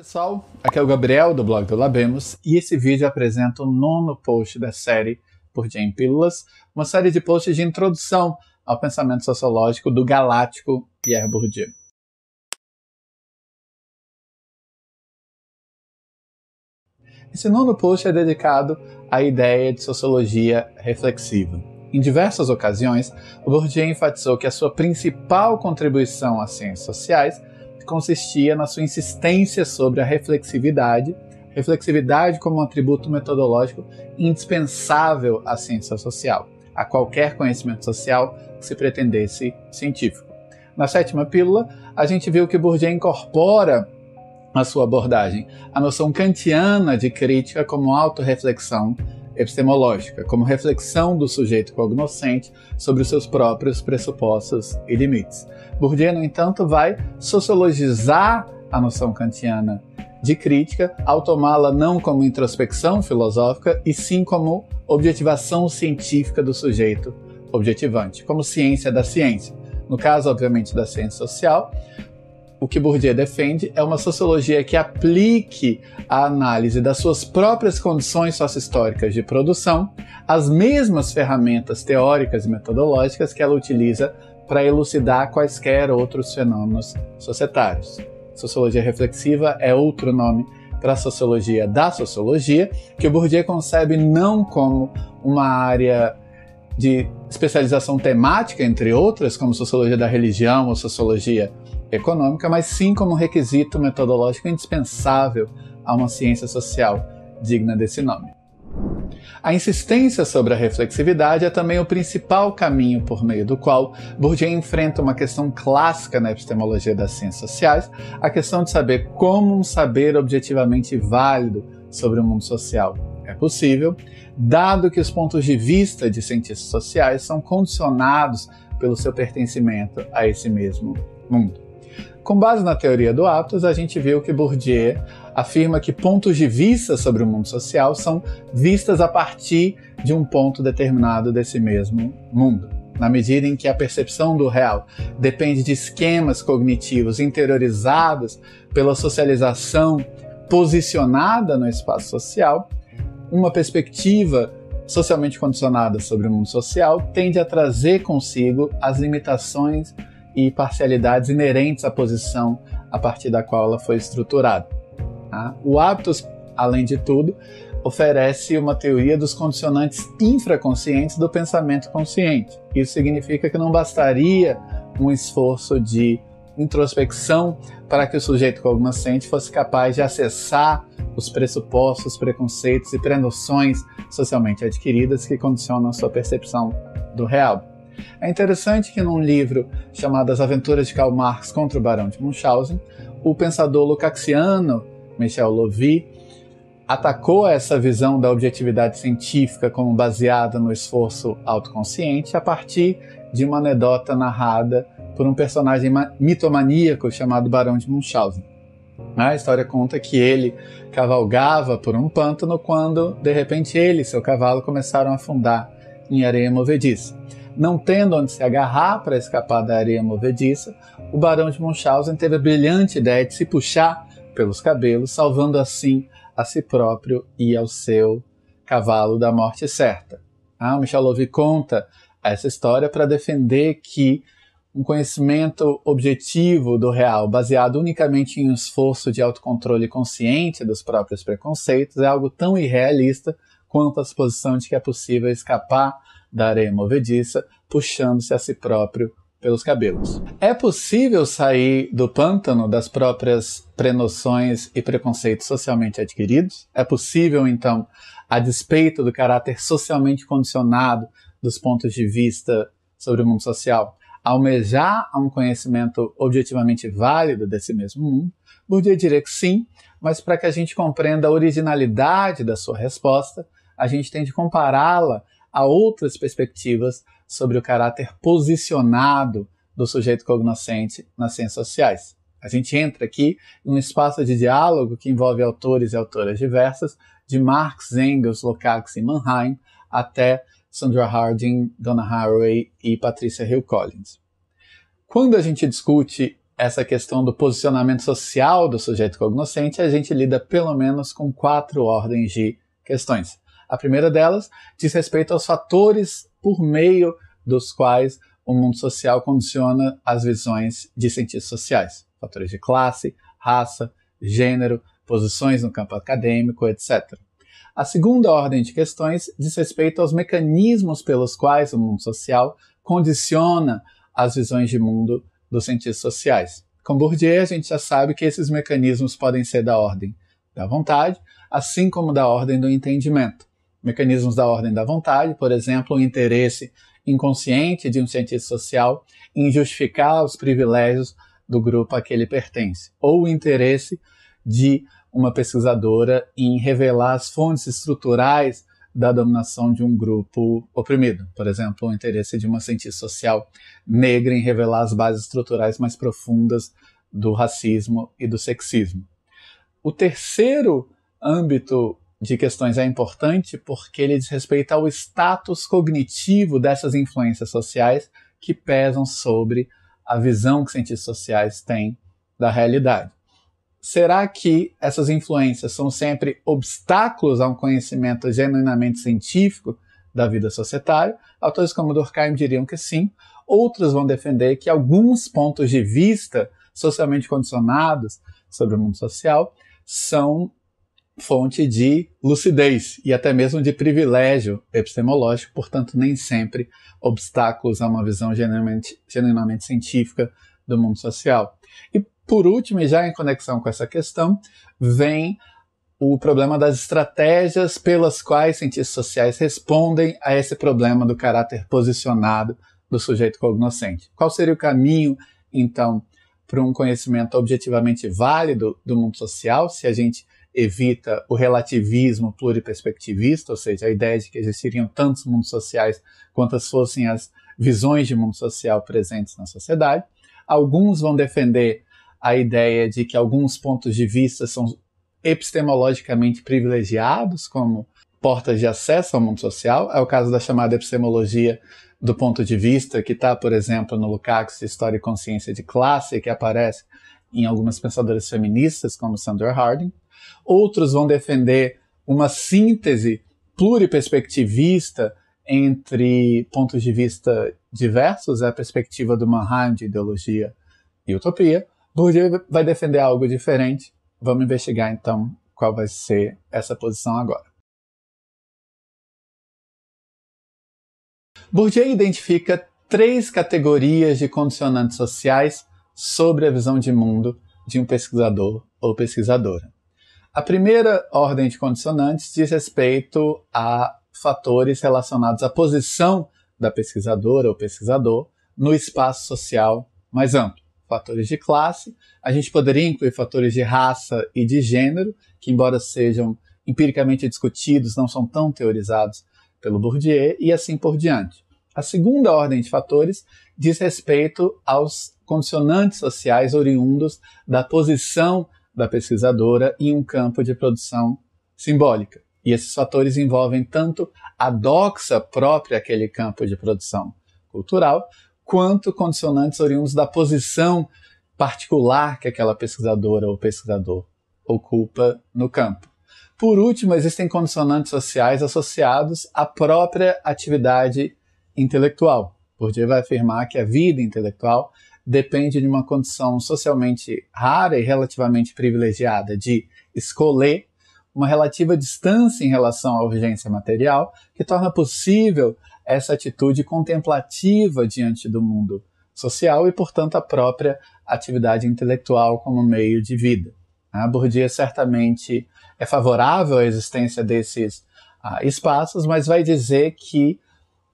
pessoal, aqui é o Gabriel do blog do Labemos e esse vídeo apresenta o nono post da série por Jane Pílulas, uma série de posts de introdução ao pensamento sociológico do galáctico Pierre Bourdieu. Esse nono post é dedicado à ideia de sociologia reflexiva. Em diversas ocasiões, Bourdieu enfatizou que a sua principal contribuição às ciências sociais consistia na sua insistência sobre a reflexividade, reflexividade como um atributo metodológico indispensável à ciência social, a qualquer conhecimento social que se pretendesse científico. Na sétima pílula, a gente viu que Bourdieu incorpora na sua abordagem a noção kantiana de crítica como autorreflexão epistemológica, como reflexão do sujeito cognoscente sobre os seus próprios pressupostos e limites. Bourdieu, no entanto, vai sociologizar a noção kantiana de crítica ao tomá-la não como introspecção filosófica, e sim como objetivação científica do sujeito objetivante, como ciência da ciência. No caso, obviamente, da ciência social, o que Bourdieu defende é uma sociologia que aplique a análise das suas próprias condições sociohistóricas de produção as mesmas ferramentas teóricas e metodológicas que ela utiliza para elucidar quaisquer outros fenômenos societários. Sociologia reflexiva é outro nome para a sociologia da sociologia, que Bourdieu concebe não como uma área de especialização temática, entre outras, como sociologia da religião ou sociologia econômica, mas sim como requisito metodológico indispensável a uma ciência social digna desse nome. A insistência sobre a reflexividade é também o principal caminho por meio do qual Bourdieu enfrenta uma questão clássica na epistemologia das ciências sociais, a questão de saber como um saber objetivamente válido sobre o mundo social possível, dado que os pontos de vista de cientistas sociais são condicionados pelo seu pertencimento a esse mesmo mundo. Com base na teoria do Aptos, a gente viu que Bourdieu afirma que pontos de vista sobre o mundo social são vistas a partir de um ponto determinado desse mesmo mundo. Na medida em que a percepção do real depende de esquemas cognitivos interiorizados pela socialização posicionada no espaço social, uma perspectiva socialmente condicionada sobre o mundo social tende a trazer consigo as limitações e parcialidades inerentes à posição a partir da qual ela foi estruturada. Tá? O hábitos, além de tudo, oferece uma teoria dos condicionantes infraconscientes do pensamento consciente. Isso significa que não bastaria um esforço de introspecção para que o sujeito cognoscente fosse capaz de acessar os pressupostos, preconceitos e prenoções socialmente adquiridas que condicionam a sua percepção do real. É interessante que num livro chamado As Aventuras de Karl Marx contra o Barão de Munchausen, o pensador lucaxiano Michel Lovy atacou essa visão da objetividade científica como baseada no esforço autoconsciente a partir de uma anedota narrada por um personagem mitomaníaco chamado Barão de Munchausen. A história conta que ele cavalgava por um pântano quando, de repente, ele e seu cavalo começaram a afundar em areia movediça. Não tendo onde se agarrar para escapar da areia movediça, o barão de Munchausen teve a brilhante ideia de se puxar pelos cabelos, salvando assim a si próprio e ao seu cavalo da morte certa. Ah, Michel Lovy conta essa história para defender que um conhecimento objetivo do real, baseado unicamente em um esforço de autocontrole consciente dos próprios preconceitos, é algo tão irrealista quanto a suposição de que é possível escapar da areia movediça, puxando-se a si próprio pelos cabelos. É possível sair do pântano das próprias prenoções e preconceitos socialmente adquiridos? É possível, então, a despeito do caráter socialmente condicionado dos pontos de vista sobre o mundo social, almejar um conhecimento objetivamente válido desse mesmo mundo? Bourdieu diria que sim, mas para que a gente compreenda a originalidade da sua resposta, a gente tem de compará-la a outras perspectivas sobre o caráter posicionado do sujeito cognoscente nas ciências sociais. A gente entra aqui em um espaço de diálogo que envolve autores e autoras diversas, de Marx, Engels, Lukács e Mannheim, até Sandra Harding, Donna Haraway e Patricia Hill Collins. Quando a gente discute essa questão do posicionamento social do sujeito cognoscente, a gente lida pelo menos com quatro ordens de questões. A primeira delas diz respeito aos fatores por meio dos quais o mundo social condiciona as visões de cientistas sociais. Fatores de classe, raça, gênero, posições no campo acadêmico, etc. A segunda ordem de questões diz respeito aos mecanismos pelos quais o mundo social condiciona as visões de mundo dos cientistas sociais. Com Bourdieu, a gente já sabe que esses mecanismos podem ser da ordem da vontade, assim como da ordem do entendimento. Mecanismos da ordem da vontade, por exemplo, o interesse inconsciente de um cientista social em justificar os privilégios do grupo a que ele pertence, ou o interesse de uma pesquisadora em revelar as fontes estruturais da dominação de um grupo oprimido. Por exemplo, o interesse de uma cientista social negra em revelar as bases estruturais mais profundas do racismo e do sexismo. O terceiro âmbito de questões é importante porque ele diz respeito ao status cognitivo dessas influências sociais que pesam sobre a visão que cientistas sociais têm da realidade será que essas influências são sempre obstáculos a um conhecimento genuinamente científico da vida societária? Autores como Durkheim diriam que sim. Outros vão defender que alguns pontos de vista socialmente condicionados sobre o mundo social são fonte de lucidez e até mesmo de privilégio epistemológico, portanto, nem sempre obstáculos a uma visão genuinamente, genuinamente científica do mundo social. E por último, e já em conexão com essa questão, vem o problema das estratégias pelas quais cientistas sociais respondem a esse problema do caráter posicionado do sujeito cognoscente. Qual seria o caminho, então, para um conhecimento objetivamente válido do mundo social, se a gente evita o relativismo pluriperspectivista, ou seja, a ideia de que existiriam tantos mundos sociais quantas fossem as visões de mundo social presentes na sociedade. Alguns vão defender a ideia de que alguns pontos de vista são epistemologicamente privilegiados como portas de acesso ao mundo social. É o caso da chamada epistemologia do ponto de vista, que está, por exemplo, no Lukács História e Consciência de Classe, que aparece em algumas pensadoras feministas, como Sandra Harding. Outros vão defender uma síntese pluriperspectivista entre pontos de vista diversos, é a perspectiva do Mannheim de ideologia e utopia. Bourdieu vai defender algo diferente. Vamos investigar então qual vai ser essa posição agora. Bourdieu identifica três categorias de condicionantes sociais sobre a visão de mundo de um pesquisador ou pesquisadora. A primeira ordem de condicionantes diz respeito a fatores relacionados à posição da pesquisadora ou pesquisador no espaço social mais amplo fatores de classe. A gente poderia incluir fatores de raça e de gênero, que, embora sejam empiricamente discutidos, não são tão teorizados pelo Bourdieu, e assim por diante. A segunda ordem de fatores diz respeito aos condicionantes sociais oriundos da posição da pesquisadora em um campo de produção simbólica. E esses fatores envolvem tanto a doxa própria àquele campo de produção cultural, quanto condicionantes oriundos da posição particular que aquela pesquisadora ou pesquisador ocupa no campo. Por último, existem condicionantes sociais associados à própria atividade intelectual. Bourdieu vai afirmar que a vida intelectual depende de uma condição socialmente rara e relativamente privilegiada de escolher uma relativa distância em relação à urgência material, que torna possível essa atitude contemplativa diante do mundo social e, portanto, a própria atividade intelectual como meio de vida. A Bourdieu certamente é favorável à existência desses ah, espaços, mas vai dizer que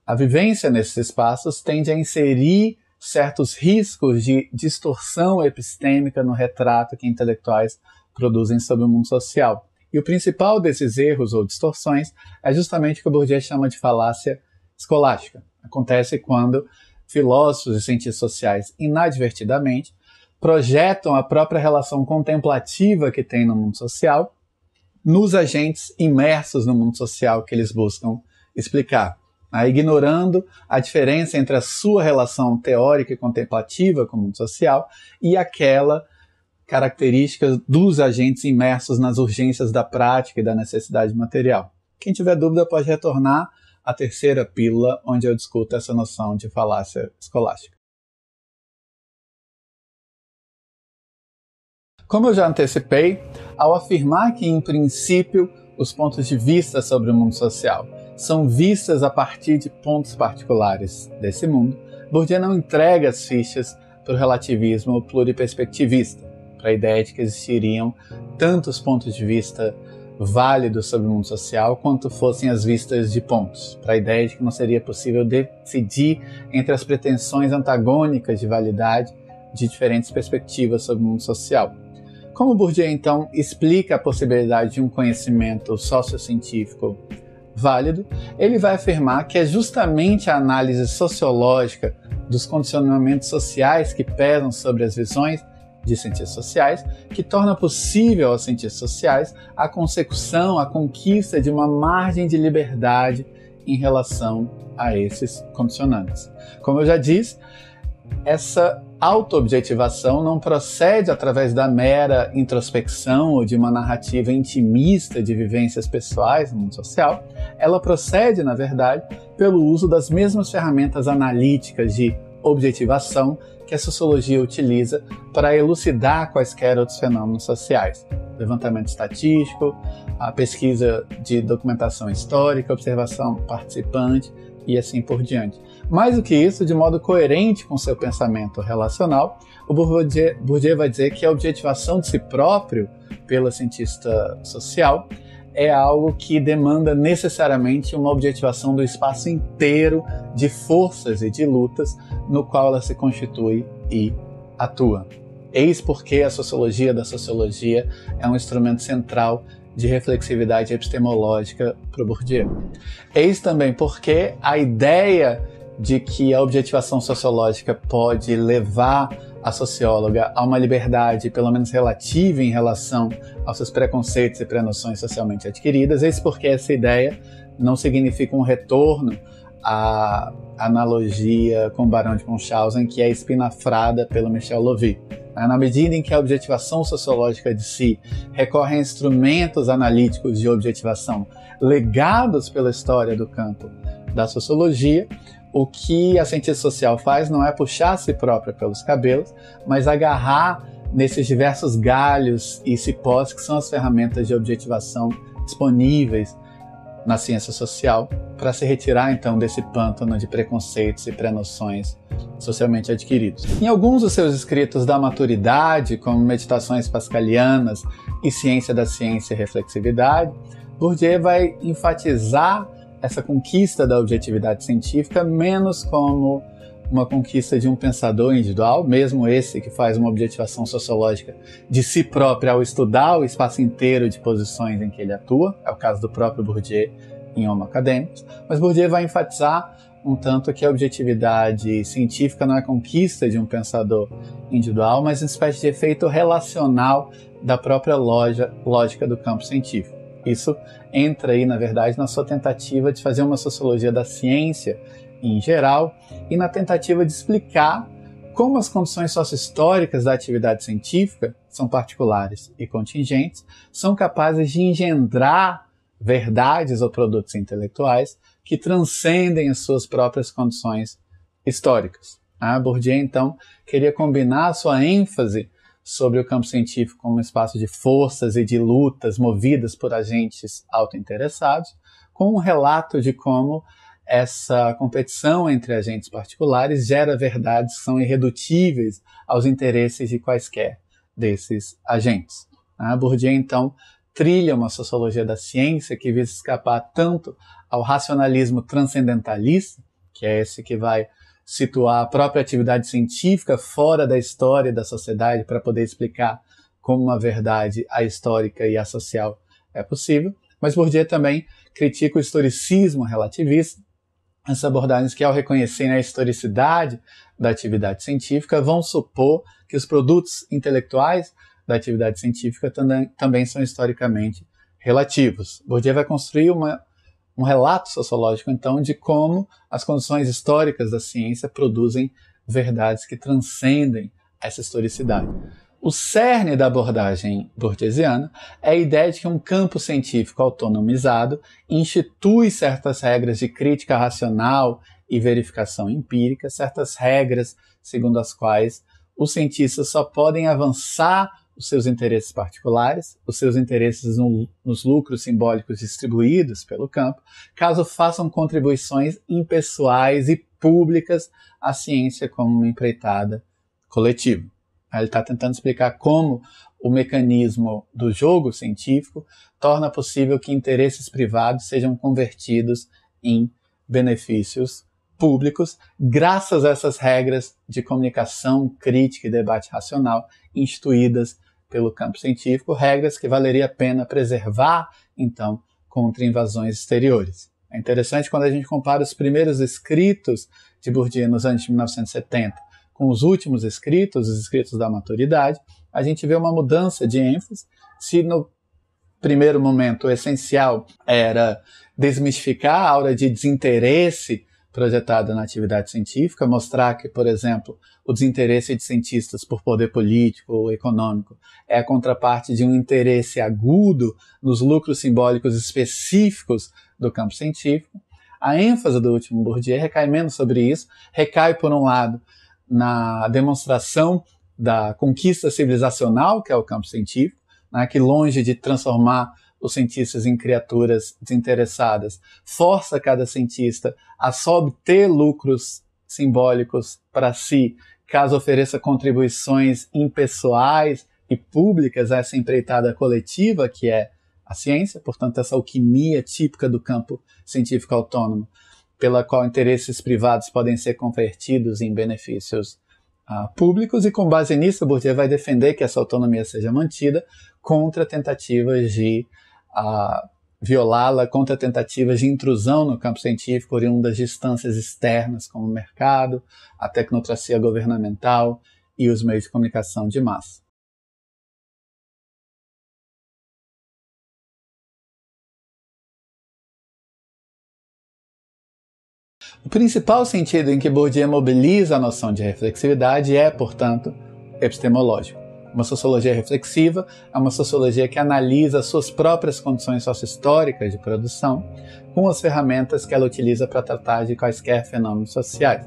a vivência nesses espaços tende a inserir certos riscos de distorção epistêmica no retrato que intelectuais produzem sobre o mundo social. E o principal desses erros ou distorções é justamente o que Bourdieu chama de falácia escolástica. Acontece quando filósofos e cientistas sociais, inadvertidamente, projetam a própria relação contemplativa que tem no mundo social nos agentes imersos no mundo social que eles buscam explicar. né, ignorando a diferença entre a sua relação teórica e contemplativa com o mundo social e aquela característica dos agentes imersos nas urgências da prática e da necessidade material. Quem tiver dúvida pode retornar à terceira pílula, onde eu discuto essa noção de falácia escolástica. Como eu já antecipei, ao afirmar que, em princípio, os pontos de vista sobre o mundo social são vistas a partir de pontos particulares desse mundo, Bourdieu não entrega as fichas para o relativismo pluriperspectivista, para a ideia de que existiriam tantos pontos de vista válidos sobre o mundo social quanto fossem as vistas de pontos, para a ideia de que não seria possível decidir entre as pretensões antagônicas de validade de diferentes perspectivas sobre o mundo social. Como Bourdieu então explica a possibilidade de um conhecimento sociocientífico válido, ele vai afirmar que é justamente a análise sociológica dos condicionamentos sociais que pesam sobre as visões de ciências sociais que torna possível aos cientistas sociais a consecução, a conquista de uma margem de liberdade em relação a esses condicionantes. Como eu já disse, essa autoobjetivação não procede através da mera introspecção ou de uma narrativa intimista de vivências pessoais no mundo social, ela procede, na verdade, pelo uso das mesmas ferramentas analíticas de objetivação que a sociologia utiliza para elucidar quaisquer outros fenômenos sociais. Levantamento estatístico, a pesquisa de documentação histórica, observação participante e assim por diante. Mais do que isso, de modo coerente com seu pensamento relacional, o Bourdieu, vai dizer que a objetivação de si próprio pela cientista social é algo que demanda necessariamente uma objetivação do espaço inteiro de forças e de lutas no qual ela se constitui e atua. Eis porque a sociologia da sociologia é um instrumento central de reflexividade epistemológica para Bourdieu. Eis também porque a ideia de que a objetivação sociológica pode levar a socióloga a uma liberdade, pelo menos relativa, em relação aos seus preconceitos e prenoções socialmente adquiridas. Eis porque essa ideia não significa um retorno à analogia com o Barão de Munchausen, que é espinafrada pelo Michel Lovy. Na medida em que a objetivação sociológica de si recorre a instrumentos analíticos de objetivação legados pela história do campo da sociologia, o que a ciência social faz não é puxar a si própria pelos cabelos, mas agarrar nesses diversos galhos e cipós que são as ferramentas de objetivação disponíveis na ciência social para se retirar então desse pântano de preconceitos e prenoções socialmente adquiridos. Em alguns dos seus escritos da maturidade, como Meditações Pascalianas e Ciência da Ciência e Reflexividade, Bourdieu vai enfatizar essa conquista da objetividade científica menos como uma conquista de um pensador individual, mesmo esse que faz uma objetivação sociológica de si próprio ao estudar o espaço inteiro de posições em que ele atua, é o caso do próprio Bourdieu em Homo Acadêmicos, mas Bourdieu vai enfatizar um tanto que a objetividade científica não é conquista de um pensador individual, mas uma espécie de efeito relacional da própria loja, lógica do campo científico. Isso entra aí, na verdade, na sua tentativa de fazer uma sociologia da ciência em geral e na tentativa de explicar como as condições sociohistóricas da atividade científica são particulares e contingentes, são capazes de engendrar verdades ou produtos intelectuais que transcendem as suas próprias condições históricas. A Bourdieu, então, queria combinar a sua ênfase sobre o campo científico como um espaço de forças e de lutas movidas por agentes autointeressados, com um relato de como essa competição entre agentes particulares gera verdades que são irredutíveis aos interesses de quaisquer desses agentes. A Bourdieu, então, trilha uma sociologia da ciência que visa escapar tanto ao racionalismo transcendentalista, que é esse que vai situar a própria atividade científica fora da história da sociedade para poder explicar como uma verdade a histórica e a social é possível. Mas Bourdieu também critica o historicismo relativista, essas abordagens que, ao reconhecerem a historicidade da atividade científica, vão supor que os produtos intelectuais da atividade científica também são historicamente relativos. Bourdieu vai construir uma um relato sociológico, então, de como as condições históricas da ciência produzem verdades que transcendem essa historicidade. O cerne da abordagem burgesiana é a ideia de que um campo científico autonomizado institui certas regras de crítica racional e verificação empírica, certas regras segundo as quais os cientistas só podem avançar os seus interesses particulares, os seus interesses no, nos lucros simbólicos distribuídos pelo campo, caso façam contribuições impessoais e públicas à ciência como uma empreitada coletiva. Ele está tentando explicar como o mecanismo do jogo científico torna possível que interesses privados sejam convertidos em benefícios públicos, graças a essas regras de comunicação crítica e debate racional instituídas pelo campo científico, regras que valeria a pena preservar, então, contra invasões exteriores. É interessante quando a gente compara os primeiros escritos de Bourdieu nos anos de 1970 com os últimos escritos, os escritos da maturidade, a gente vê uma mudança de ênfase. Se no primeiro momento o essencial era desmistificar a aura de desinteresse projetada na atividade científica, mostrar que, por exemplo, o desinteresse de cientistas por poder político ou econômico é a contraparte de um interesse agudo nos lucros simbólicos específicos do campo científico. A ênfase do último Bourdieu recai menos sobre isso, recai, por um lado, na demonstração da conquista civilizacional, que é o campo científico, né, que longe de transformar os cientistas em criaturas desinteressadas, força cada cientista a só obter lucros simbólicos para si, caso ofereça contribuições impessoais e públicas a essa empreitada coletiva que é a ciência, portanto, essa alquimia típica do campo científico autônomo, pela qual interesses privados podem ser convertidos em benefícios uh, públicos, e com base nisso, Bourdieu vai defender que essa autonomia seja mantida contra tentativas de a violá-la contra tentativas de intrusão no campo científico oriundas de instâncias externas, como o mercado, a tecnocracia governamental e os meios de comunicação de massa. O principal sentido em que Bourdieu mobiliza a noção de reflexividade é, portanto, epistemológico. Uma sociologia reflexiva é uma sociologia que analisa suas próprias condições sociohistóricas de produção com as ferramentas que ela utiliza para tratar de quaisquer fenômenos sociais.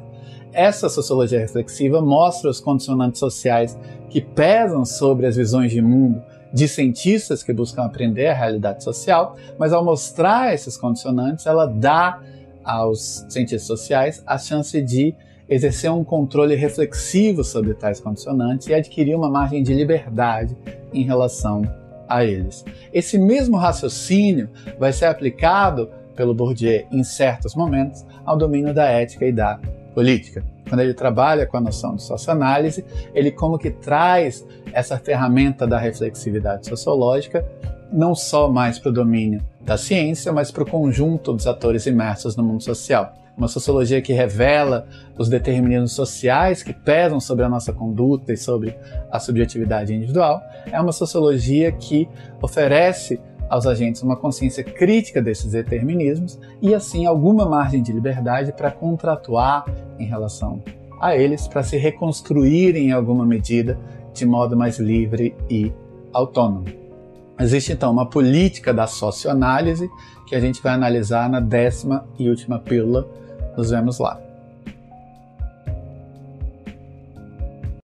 Essa sociologia reflexiva mostra os condicionantes sociais que pesam sobre as visões de mundo de cientistas que buscam aprender a realidade social, mas ao mostrar esses condicionantes, ela dá aos cientistas sociais a chance de exercer um controle reflexivo sobre tais condicionantes e adquirir uma margem de liberdade em relação a eles. Esse mesmo raciocínio vai ser aplicado pelo Bourdieu em certos momentos ao domínio da ética e da política. Quando ele trabalha com a noção de socioanálise, ele como que traz essa ferramenta da reflexividade sociológica não só mais para o domínio da ciência, mas para o conjunto dos atores imersos no mundo social uma sociologia que revela os determinismos sociais que pesam sobre a nossa conduta e sobre a subjetividade individual, é uma sociologia que oferece aos agentes uma consciência crítica desses determinismos e, assim, alguma margem de liberdade para contratuar em relação a eles, para se reconstruírem em alguma medida de modo mais livre e autônomo. Existe então uma política da socioanálise que a gente vai analisar na décima e última pílula nos vemos lá.